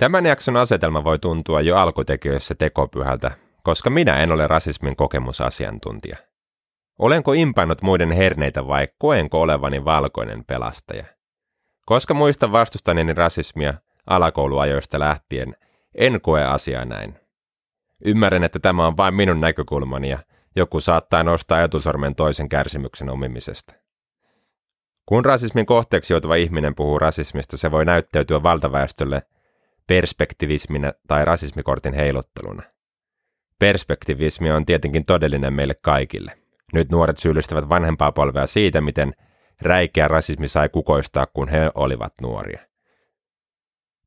Tämän jakson asetelma voi tuntua jo alkutekijöissä tekopyhältä, koska minä en ole rasismin kokemusasiantuntija. Olenko impannut muiden herneitä vai koenko olevani valkoinen pelastaja? Koska muistan vastustaneeni rasismia alakouluajoista lähtien, en koe asiaa näin. Ymmärrän, että tämä on vain minun näkökulmani ja joku saattaa nostaa etusormen toisen kärsimyksen omimisesta. Kun rasismin kohteeksi joutuva ihminen puhuu rasismista, se voi näyttäytyä valtaväestölle perspektivisminä tai rasismikortin heilutteluna. Perspektivismi on tietenkin todellinen meille kaikille. Nyt nuoret syyllistävät vanhempaa polvea siitä, miten räikeä rasismi sai kukoistaa, kun he olivat nuoria.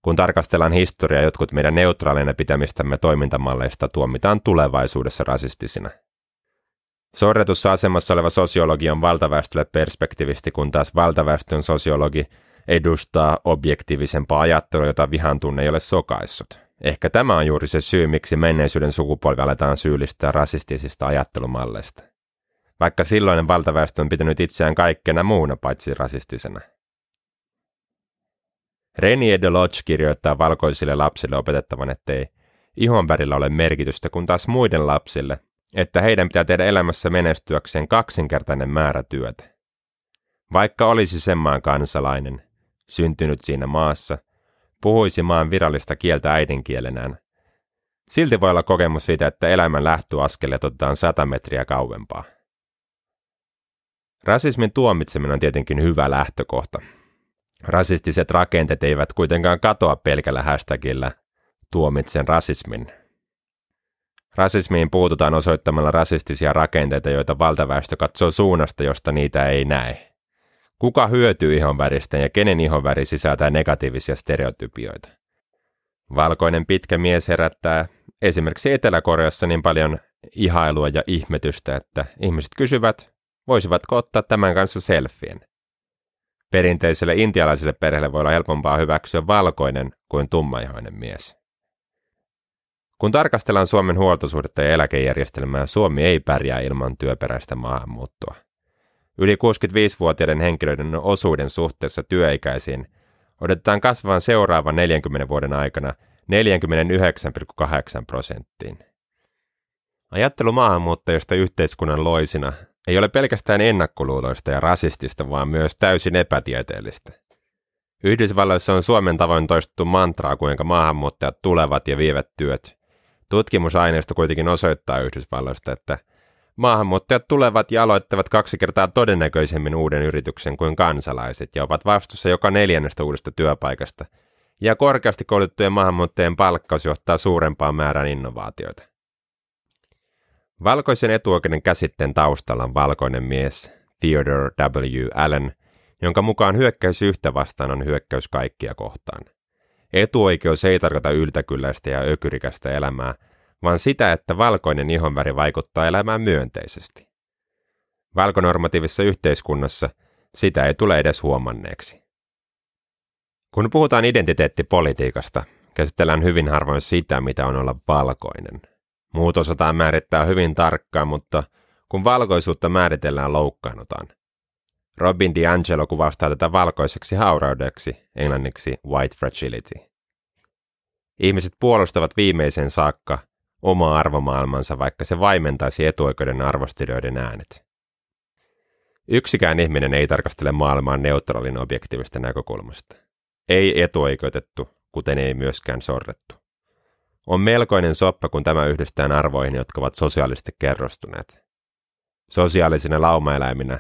Kun tarkastellaan historiaa, jotkut meidän neutraaleina pitämistämme toimintamalleista tuomitaan tulevaisuudessa rasistisina. Sorretussa asemassa oleva sosiologi on valtaväestölle perspektivisti, kun taas valtaväestön sosiologi edustaa objektiivisempaa ajattelua, jota vihan tunne ei ole sokaissut. Ehkä tämä on juuri se syy, miksi menneisyyden sukupolvi aletaan syyllistää rasistisista ajattelumalleista. Vaikka silloinen valtaväestö on pitänyt itseään kaikkena muuna paitsi rasistisena. Reni de Lodge kirjoittaa valkoisille lapsille opetettavan, ettei ihonvärillä ole merkitystä, kun taas muiden lapsille, että heidän pitää tehdä elämässä menestyäkseen kaksinkertainen määrä työtä. Vaikka olisi sen maan kansalainen, syntynyt siinä maassa, puhuisi maan virallista kieltä äidinkielenään, silti voi olla kokemus siitä, että elämän lähtöaskeleet otetaan sata metriä kauempaa. Rasismin tuomitseminen on tietenkin hyvä lähtökohta, Rasistiset rakenteet eivät kuitenkaan katoa pelkällä hashtagillä tuomitsen rasismin. Rasismiin puututaan osoittamalla rasistisia rakenteita, joita valtaväestö katsoo suunnasta, josta niitä ei näe. Kuka hyötyy ihonväristä ja kenen ihonväri sisältää negatiivisia stereotypioita? Valkoinen pitkä mies herättää esimerkiksi Etelä-Koreassa niin paljon ihailua ja ihmetystä, että ihmiset kysyvät, voisivatko ottaa tämän kanssa selfien. Perinteiselle intialaiselle perheelle voi olla helpompaa hyväksyä valkoinen kuin tummaihoinen mies. Kun tarkastellaan Suomen huoltosuhdetta ja eläkejärjestelmää, Suomi ei pärjää ilman työperäistä maahanmuuttoa. Yli 65-vuotiaiden henkilöiden osuuden suhteessa työikäisiin odotetaan kasvavan seuraavan 40 vuoden aikana 49,8 prosenttiin. Ajattelu maahanmuuttajista yhteiskunnan loisina ei ole pelkästään ennakkoluuloista ja rasistista, vaan myös täysin epätieteellistä. Yhdysvalloissa on Suomen tavoin toistettu mantraa, kuinka maahanmuuttajat tulevat ja vievät työt. Tutkimusaineisto kuitenkin osoittaa Yhdysvalloista, että maahanmuuttajat tulevat ja aloittavat kaksi kertaa todennäköisemmin uuden yrityksen kuin kansalaiset ja ovat vastuussa joka neljännestä uudesta työpaikasta. Ja korkeasti koulutettujen maahanmuuttajien palkkaus johtaa suurempaan määrään innovaatioita. Valkoisen etuoikeuden käsitteen taustalla on valkoinen mies Theodore W. Allen, jonka mukaan hyökkäys yhtä vastaan on hyökkäys kaikkia kohtaan. Etuoikeus ei tarkoita yltäkylläistä ja ökyrikästä elämää, vaan sitä, että valkoinen ihonväri vaikuttaa elämään myönteisesti. Valkonormatiivisessa yhteiskunnassa sitä ei tule edes huomanneeksi. Kun puhutaan identiteettipolitiikasta, käsitellään hyvin harvoin sitä, mitä on olla valkoinen – Muut osataan määrittää hyvin tarkkaan, mutta kun valkoisuutta määritellään, loukkaannutaan. Robin DiAngelo kuvastaa tätä valkoiseksi hauraudeksi, englanniksi white fragility. Ihmiset puolustavat viimeisen saakka omaa arvomaailmansa, vaikka se vaimentaisi etuoikeuden arvostelijoiden äänet. Yksikään ihminen ei tarkastele maailmaa neutraalin objektiivista näkökulmasta. Ei etuoikeutettu, kuten ei myöskään sorrettu. On melkoinen soppa, kun tämä yhdistetään arvoihin, jotka ovat sosiaalisesti kerrostuneet. Sosiaalisina laumaeläiminä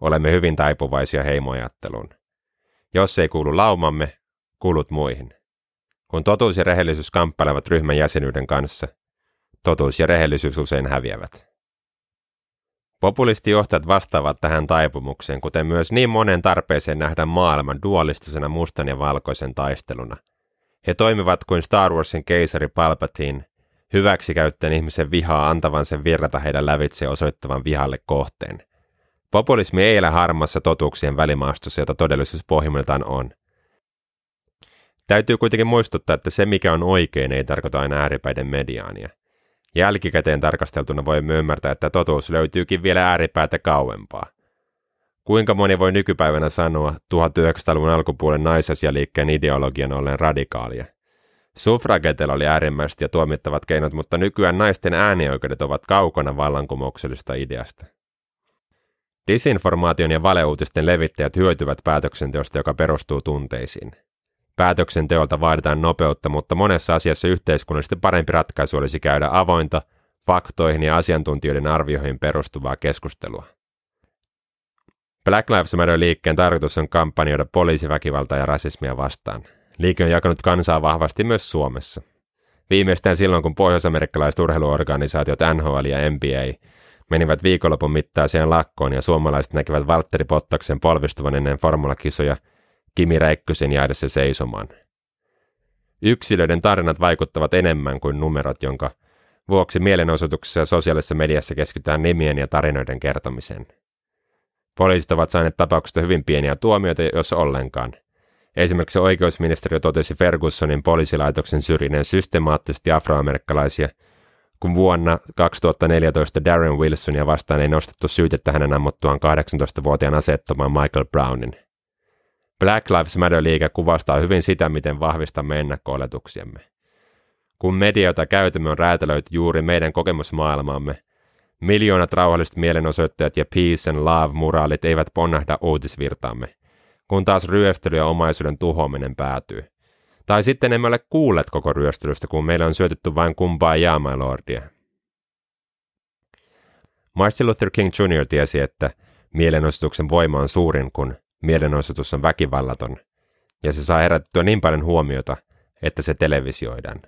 olemme hyvin taipuvaisia heimoajatteluun. Jos ei kuulu laumamme, kuulut muihin. Kun totuus ja rehellisyys kamppailevat ryhmän jäsenyyden kanssa, totuus ja rehellisyys usein häviävät. Populistijohtajat vastaavat tähän taipumukseen, kuten myös niin monen tarpeeseen nähdä maailman dualistisena mustan ja valkoisen taisteluna – he toimivat kuin Star Warsin keisari Palpatine, hyväksikäyttäen ihmisen vihaa antavan sen virrata heidän lävitse osoittavan vihalle kohteen. Populismi ei elä harmassa totuuksien välimaastossa, jota todellisuus pohjimmiltaan on. Täytyy kuitenkin muistuttaa, että se mikä on oikein ei tarkoita aina ääripäiden mediaania. Jälkikäteen tarkasteltuna voi ymmärtää, että totuus löytyykin vielä ääripäätä kauempaa – Kuinka moni voi nykypäivänä sanoa 1900-luvun alkupuolen naisasialiikkeen ideologian ollen radikaalia? Suffragetilla oli äärimmäiset ja tuomittavat keinot, mutta nykyään naisten äänioikeudet ovat kaukana vallankumouksellisesta ideasta. Disinformaation ja valeuutisten levittäjät hyötyvät päätöksenteosta, joka perustuu tunteisiin. Päätöksenteolta vaaditaan nopeutta, mutta monessa asiassa yhteiskunnallisesti parempi ratkaisu olisi käydä avointa, faktoihin ja asiantuntijoiden arvioihin perustuvaa keskustelua. Black Lives Matter-liikkeen tarkoitus on kampanjoida poliisiväkivaltaa ja rasismia vastaan. Liike on jakanut kansaa vahvasti myös Suomessa. Viimeistään silloin, kun pohjoisamerikkalaiset urheiluorganisaatiot NHL ja NBA menivät viikonlopun mittaiseen lakkoon ja suomalaiset näkivät Valtteri Pottaksen polvistuvan ennen formulakisoja Kimi Räikkösen jäädessä seisomaan. Yksilöiden tarinat vaikuttavat enemmän kuin numerot, jonka vuoksi mielenosoituksessa ja sosiaalisessa mediassa keskitytään nimien ja tarinoiden kertomiseen. Poliisit ovat saaneet tapauksesta hyvin pieniä tuomioita, jos ollenkaan. Esimerkiksi oikeusministeriö totesi Fergusonin poliisilaitoksen syrjineen systemaattisesti afroamerikkalaisia, kun vuonna 2014 Darren Wilsonia vastaan ei nostettu syytettä hänen ammuttuaan 18-vuotiaan asettomaan Michael Brownin. Black Lives Matter-liike kuvastaa hyvin sitä, miten vahvistamme ennakko-oletuksiamme. Kun mediota käytämme on räätälöity juuri meidän kokemusmaailmaamme, Miljoonat rauhalliset mielenosoittajat ja peace and love-moraalit eivät ponnahda uutisvirtaamme, kun taas ryöstely ja omaisuuden tuhoaminen päätyy. Tai sitten emme ole kuulleet koko ryöstelystä, kun meillä on syötetty vain kumpaa my lordia. Martin Luther King Jr. tiesi, että mielenosoituksen voima on suurin, kun mielenosoitus on väkivallaton, ja se saa herätettyä niin paljon huomiota, että se televisioidaan.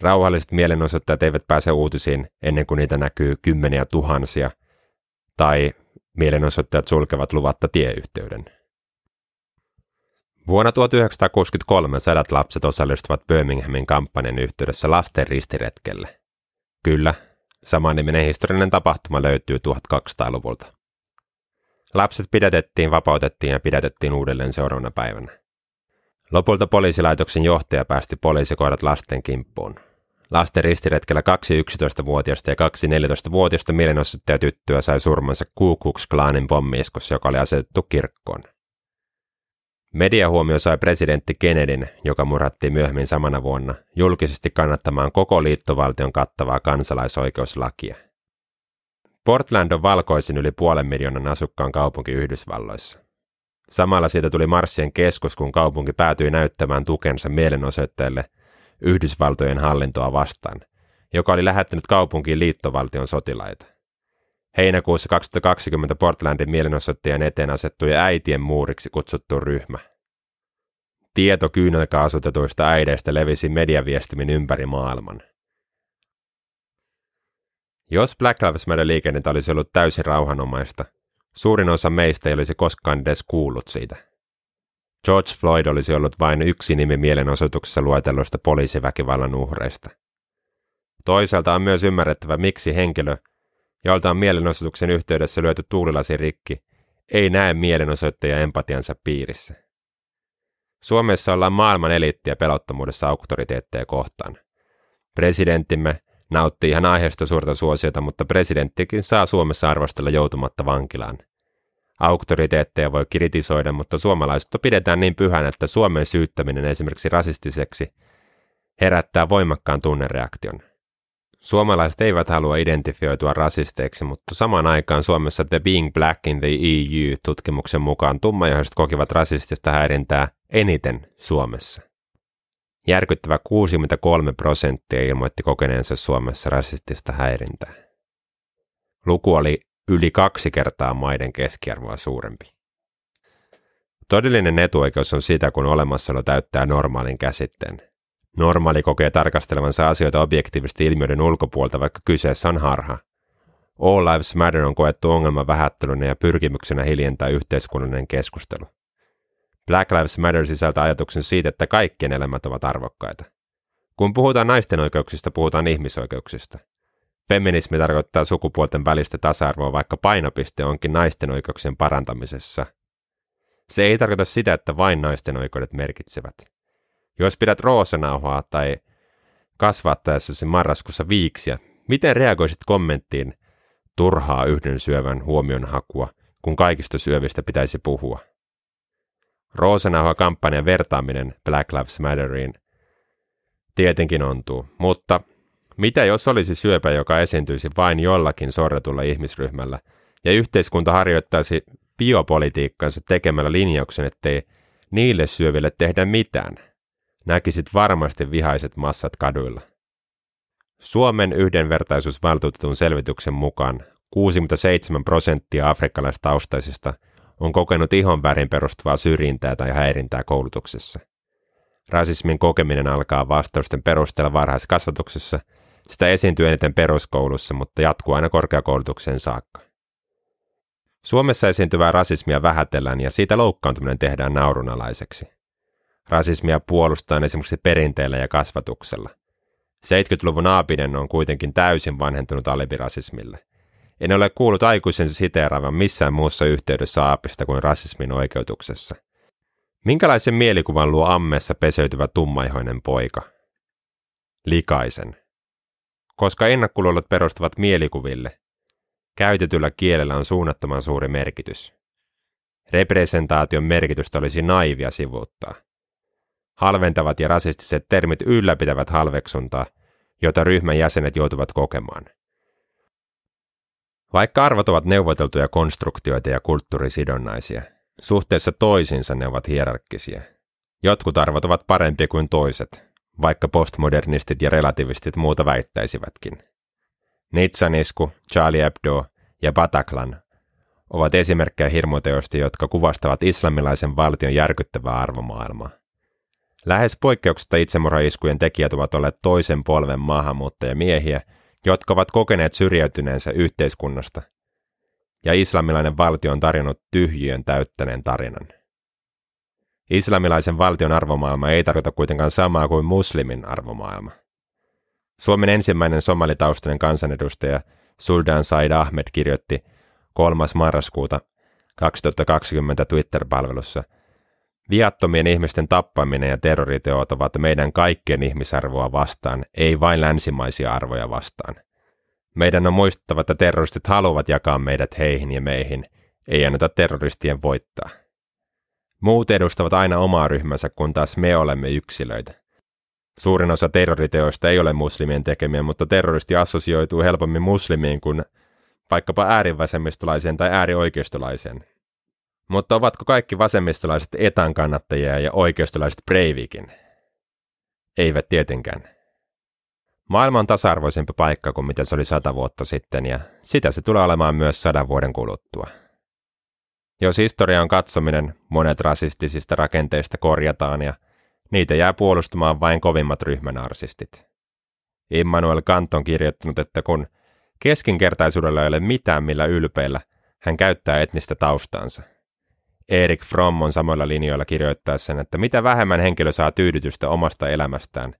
Rauhalliset mielenosoittajat eivät pääse uutisiin ennen kuin niitä näkyy kymmeniä tuhansia, tai mielenosoittajat sulkevat luvatta tieyhteyden. Vuonna 1963 sadat lapset osallistuvat Birminghamin kampanjan yhteydessä lasten ristiretkelle. Kyllä, samanniminen historiallinen tapahtuma löytyy 1200-luvulta. Lapset pidätettiin, vapautettiin ja pidätettiin uudelleen seuraavana päivänä. Lopulta poliisilaitoksen johtaja päästi poliisikoirat lasten kimppuun. Lasten ristiretkellä kaksi 11-vuotiaista ja kaksi 14-vuotiaista mielenosoittajatyttöä sai surmansa Ku Klux Klanin pommiiskussa, joka oli asetettu kirkkoon. Mediahuomio sai presidentti Kennedyn, joka murhattiin myöhemmin samana vuonna, julkisesti kannattamaan koko liittovaltion kattavaa kansalaisoikeuslakia. Portland on valkoisin yli puolen miljoonan asukkaan kaupunki Yhdysvalloissa. Samalla siitä tuli Marssien keskus, kun kaupunki päätyi näyttämään tukensa mielenosoittajille Yhdysvaltojen hallintoa vastaan, joka oli lähettänyt kaupunkiin liittovaltion sotilaita. Heinäkuussa 2020 Portlandin mielenosoittajien eteen asettui äitien muuriksi kutsuttu ryhmä. Tieto kyynelkaasutetuista äideistä levisi mediaviestimin ympäri maailman. Jos Black Lives Matter-liikennettä olisi ollut täysin rauhanomaista, Suurin osa meistä ei olisi koskaan edes kuullut siitä. George Floyd olisi ollut vain yksi nimi mielenosoituksessa luetelluista poliisiväkivallan uhreista. Toisaalta on myös ymmärrettävä, miksi henkilö, jolta on mielenosoituksen yhteydessä lyöty tuulilasi rikki, ei näe mielenosoittajia empatiansa piirissä. Suomessa ollaan maailman eliittiä pelottomuudessa auktoriteetteja kohtaan. Presidenttimme Nautti ihan aiheesta suurta suosiota, mutta presidenttikin saa Suomessa arvostella joutumatta vankilaan. Auktoriteetteja voi kritisoida, mutta suomalaisuutta pidetään niin pyhänä, että Suomen syyttäminen esimerkiksi rasistiseksi herättää voimakkaan tunnereaktion. Suomalaiset eivät halua identifioitua rasisteiksi, mutta samaan aikaan Suomessa The Being Black in the EU-tutkimuksen mukaan tummajohjaiset kokivat rasistista häirintää eniten Suomessa. Järkyttävä 63 prosenttia ilmoitti kokeneensa Suomessa rasistista häirintää. Luku oli yli kaksi kertaa maiden keskiarvoa suurempi. Todellinen etuoikeus on sitä, kun olemassaolo täyttää normaalin käsitteen. Normaali kokee tarkastelevansa asioita objektiivisesti ilmiöiden ulkopuolta, vaikka kyseessä on harha. All Lives Matter on koettu ongelman vähättelynä ja pyrkimyksenä hiljentää yhteiskunnallinen keskustelu. Black Lives Matter sisältää ajatuksen siitä, että kaikkien elämät ovat arvokkaita. Kun puhutaan naisten oikeuksista, puhutaan ihmisoikeuksista. Feminismi tarkoittaa sukupuolten välistä tasa-arvoa, vaikka painopiste onkin naisten oikeuksien parantamisessa. Se ei tarkoita sitä, että vain naisten oikeudet merkitsevät. Jos pidät roosanauhaa tai kasvattaessasi marraskussa viiksiä, miten reagoisit kommenttiin turhaa yhden syövän huomion hakua, kun kaikista syövistä pitäisi puhua? Roosanauha-kampanjan vertaaminen Black Lives Matteriin Tietenkin ontuu, mutta mitä jos olisi syöpä, joka esiintyisi vain jollakin sorretulla ihmisryhmällä, ja yhteiskunta harjoittaisi biopolitiikkansa tekemällä linjauksen, ettei niille syöville tehdä mitään? Näkisit varmasti vihaiset massat kaduilla. Suomen yhdenvertaisuusvaltuutetun selvityksen mukaan 67 prosenttia afrikkalaistaustaisista on kokenut ihon värin perustuvaa syrjintää tai häirintää koulutuksessa. Rasismin kokeminen alkaa vastausten perusteella varhaiskasvatuksessa, sitä esiintyy eniten peruskoulussa, mutta jatkuu aina korkeakoulutukseen saakka. Suomessa esiintyvää rasismia vähätellään ja siitä loukkaantuminen tehdään naurunalaiseksi. Rasismia puolustaan esimerkiksi perinteellä ja kasvatuksella. 70-luvun aapinen on kuitenkin täysin vanhentunut alibirasismille. En ole kuullut aikuisen siteeraavan missään muussa yhteydessä aapista kuin rasismin oikeutuksessa. Minkälaisen mielikuvan luo ammessa peseytyvä tummaihoinen poika? Likaisen. Koska ennakkoluulot perustuvat mielikuville, käytetyllä kielellä on suunnattoman suuri merkitys. Representaation merkitystä olisi naivia sivuuttaa. Halventavat ja rasistiset termit ylläpitävät halveksuntaa, jota ryhmän jäsenet joutuvat kokemaan. Vaikka arvot ovat neuvoteltuja konstruktioita ja kulttuurisidonnaisia, suhteessa toisiinsa ne ovat hierarkkisia. Jotkut arvot ovat parempia kuin toiset, vaikka postmodernistit ja relativistit muuta väittäisivätkin. Nitsan isku, Charlie Hebdo ja Bataclan ovat esimerkkejä hirmuteoista, jotka kuvastavat islamilaisen valtion järkyttävää arvomaailmaa. Lähes poikkeuksetta itsemurhaiskujen tekijät ovat olleet toisen polven maahanmuuttajamiehiä, jotka ovat kokeneet syrjäytyneensä yhteiskunnasta, ja islamilainen valtio on tarjonnut tyhjiön täyttäneen tarinan. Islamilaisen valtion arvomaailma ei tarkoita kuitenkaan samaa kuin muslimin arvomaailma. Suomen ensimmäinen somalitaustainen kansanedustaja Suldan Said Ahmed kirjoitti 3. marraskuuta 2020 Twitter-palvelussa Viattomien ihmisten tappaminen ja terroriteot ovat meidän kaikkien ihmisarvoa vastaan, ei vain länsimaisia arvoja vastaan. Meidän on muistettava, että terroristit haluavat jakaa meidät heihin ja meihin, ei anneta terroristien voittaa. Muut edustavat aina omaa ryhmänsä, kun taas me olemme yksilöitä. Suurin osa terroriteoista ei ole muslimien tekemiä, mutta terroristi assosioituu helpommin muslimiin kuin vaikkapa äärivasemmistolaiseen tai äärioikeistolaiseen. Mutta ovatko kaikki vasemmistolaiset etan kannattajia ja oikeistolaiset Breivikin? Eivät tietenkään. Maailma on tasa-arvoisempi paikka kuin mitä se oli sata vuotta sitten ja sitä se tulee olemaan myös sadan vuoden kuluttua. Jos historia on katsominen, monet rasistisista rakenteista korjataan ja Niitä jää puolustamaan vain kovimmat ryhmänarsistit. Immanuel Kant on kirjoittanut, että kun keskinkertaisuudella ei ole mitään millä ylpeillä, hän käyttää etnistä taustansa. Erik Fromm on samoilla linjoilla kirjoittaessaan, että mitä vähemmän henkilö saa tyydytystä omasta elämästään,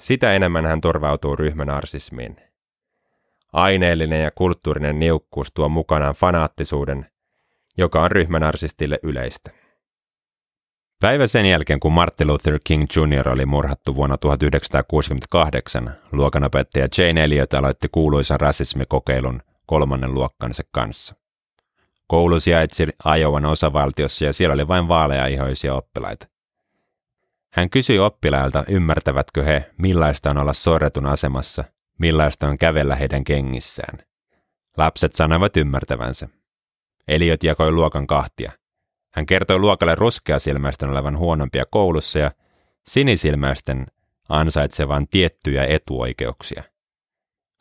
sitä enemmän hän turvautuu ryhmänarsismiin. Aineellinen ja kulttuurinen niukkuus tuo mukanaan fanaattisuuden, joka on ryhmänarsistille yleistä. Päivä sen jälkeen, kun Martin Luther King Jr. oli murhattu vuonna 1968, luokanopettaja Jane Elliot aloitti kuuluisan rasismikokeilun kolmannen luokkansa kanssa. Koulu sijaitsi Iowan osavaltiossa ja siellä oli vain vaaleaihoisia oppilaita. Hän kysyi oppilailta, ymmärtävätkö he, millaista on olla sorretun asemassa, millaista on kävellä heidän kengissään. Lapset sanoivat ymmärtävänsä. Eliot jakoi luokan kahtia. Hän kertoi luokalle ruskeasilmäisten olevan huonompia koulussa ja sinisilmäisten ansaitsevan tiettyjä etuoikeuksia.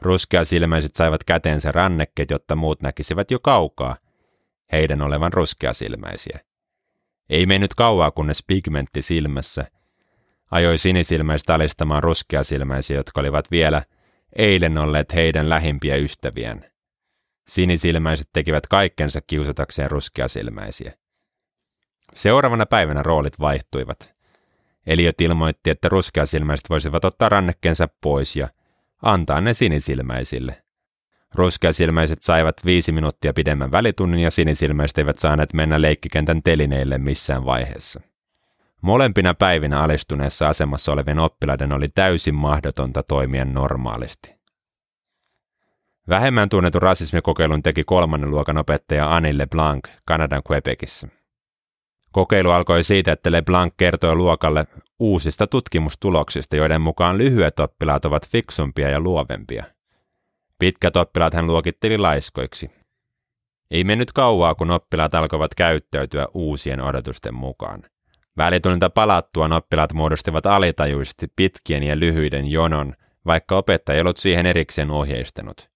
Ruskeasilmäiset saivat käteensä rannekkeet, jotta muut näkisivät jo kaukaa heidän olevan ruskeasilmäisiä. Ei mennyt kauaa, kunnes pigmentti silmässä ajoi sinisilmäiset alistamaan ruskeasilmäisiä, jotka olivat vielä eilen olleet heidän lähimpiä ystäviään. Sinisilmäiset tekivät kaikkensa kiusatakseen ruskeasilmäisiä. Seuraavana päivänä roolit vaihtuivat. Eliot ilmoitti, että ruskeasilmäiset voisivat ottaa rannekkeensa pois ja antaa ne sinisilmäisille. Ruskeasilmäiset saivat viisi minuuttia pidemmän välitunnin ja sinisilmäiset eivät saaneet mennä leikkikentän telineille missään vaiheessa. Molempina päivinä alistuneessa asemassa olevien oppilaiden oli täysin mahdotonta toimia normaalisti. Vähemmän tunnetun rasismikokeilun teki kolmannen luokan opettaja Anille Blanc Kanadan Quebecissä. Kokeilu alkoi siitä, että LeBlanc kertoi luokalle uusista tutkimustuloksista, joiden mukaan lyhyet oppilaat ovat fiksumpia ja luovempia. Pitkät oppilaat hän luokitteli laiskoiksi. Ei mennyt kauaa, kun oppilaat alkoivat käyttäytyä uusien odotusten mukaan. Välitunnilta palattuaan oppilaat muodostivat alitajuisesti pitkien ja lyhyiden jonon, vaikka opettaja ei ollut siihen erikseen ohjeistanut.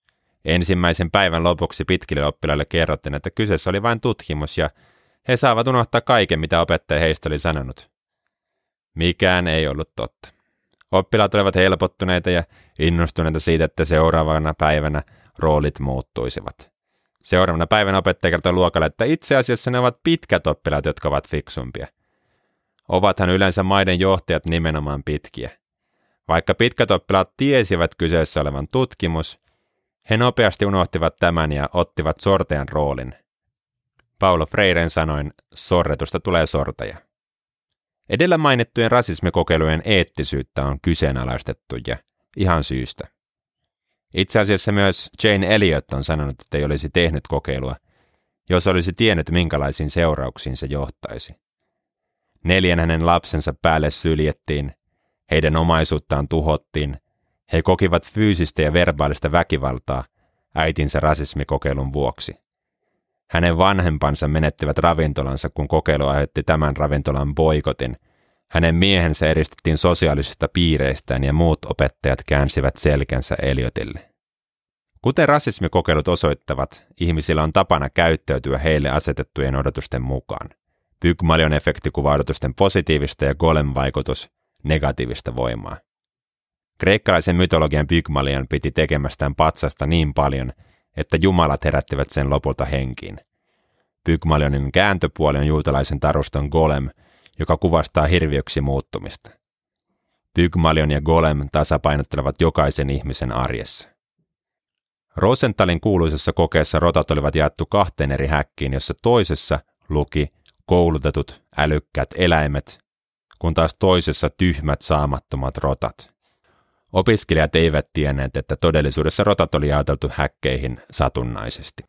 Ensimmäisen päivän lopuksi pitkille oppilaille kerrottiin, että kyseessä oli vain tutkimus ja he saavat unohtaa kaiken, mitä opettaja heistä oli sanonut. Mikään ei ollut totta. Oppilaat olivat helpottuneita ja innostuneita siitä, että seuraavana päivänä roolit muuttuisivat. Seuraavana päivänä opettaja kertoi luokalle, että itse asiassa ne ovat pitkät oppilaat, jotka ovat fiksumpia. Ovathan yleensä maiden johtajat nimenomaan pitkiä. Vaikka pitkät oppilaat tiesivät kyseessä olevan tutkimus, he nopeasti unohtivat tämän ja ottivat sortajan roolin. Paulo Freiren sanoin, sorretusta tulee sortaja. Edellä mainittujen rasismikokeilujen eettisyyttä on kyseenalaistettu ja ihan syystä. Itse asiassa myös Jane Elliot on sanonut, että ei olisi tehnyt kokeilua, jos olisi tiennyt minkälaisiin seurauksiin se johtaisi. Neljän hänen lapsensa päälle syljettiin, heidän omaisuuttaan tuhottiin, he kokivat fyysistä ja verbaalista väkivaltaa äitinsä rasismikokeilun vuoksi. Hänen vanhempansa menettivät ravintolansa, kun kokeilu aiheutti tämän ravintolan boikotin. Hänen miehensä eristettiin sosiaalisista piireistään ja muut opettajat käänsivät selkänsä Eliotille. Kuten rasismikokeilut osoittavat, ihmisillä on tapana käyttäytyä heille asetettujen odotusten mukaan. Pygmalion efekti kuvaa odotusten positiivista ja Golem-vaikutus negatiivista voimaa. Kreikkalaisen mytologian Pygmalion piti tekemästään patsasta niin paljon, että jumalat herättivät sen lopulta henkiin. Pygmalionin kääntöpuoli on juutalaisen taruston golem, joka kuvastaa hirviöksi muuttumista. Pygmalion ja golem tasapainottelevat jokaisen ihmisen arjessa. Rosenthalin kuuluisessa kokeessa rotat olivat jaettu kahteen eri häkkiin, jossa toisessa luki koulutetut, älykkäät eläimet, kun taas toisessa tyhmät saamattomat rotat. Opiskelijat eivät tienneet, että todellisuudessa rotat oli jaoteltu häkkeihin satunnaisesti.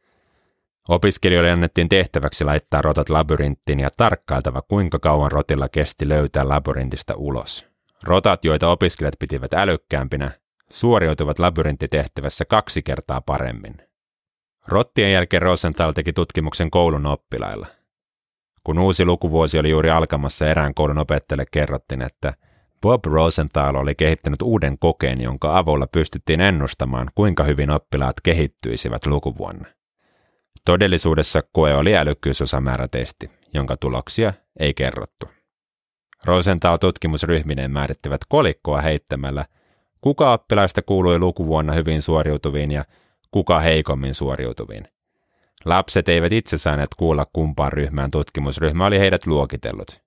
Opiskelijoille annettiin tehtäväksi laittaa rotat labyrinttiin ja tarkkailtava, kuinka kauan rotilla kesti löytää labyrintistä ulos. Rotat, joita opiskelijat pitivät älykkäämpinä, suoriutuvat labyrinttitehtävässä kaksi kertaa paremmin. Rottien jälkeen Rosenthal teki tutkimuksen koulun oppilailla. Kun uusi lukuvuosi oli juuri alkamassa erään koulun opettajalle kerrottiin, että Bob Rosenthal oli kehittänyt uuden kokeen, jonka avulla pystyttiin ennustamaan, kuinka hyvin oppilaat kehittyisivät lukuvuonna. Todellisuudessa koe oli älykkyysosamäärätesti, jonka tuloksia ei kerrottu. Rosenthal tutkimusryhmineen määrittivät kolikkoa heittämällä, kuka oppilaista kuului lukuvuonna hyvin suoriutuviin ja kuka heikommin suoriutuviin. Lapset eivät itse saaneet kuulla kumpaan ryhmään tutkimusryhmä oli heidät luokitellut.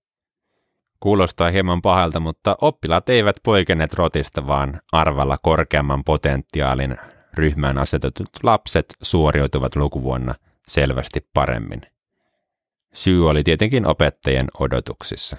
Kuulostaa hieman pahalta, mutta oppilaat eivät poikenneet rotista, vaan arvalla korkeamman potentiaalin ryhmään asetetut lapset suoriutuvat lukuvuonna selvästi paremmin. Syy oli tietenkin opettajien odotuksissa.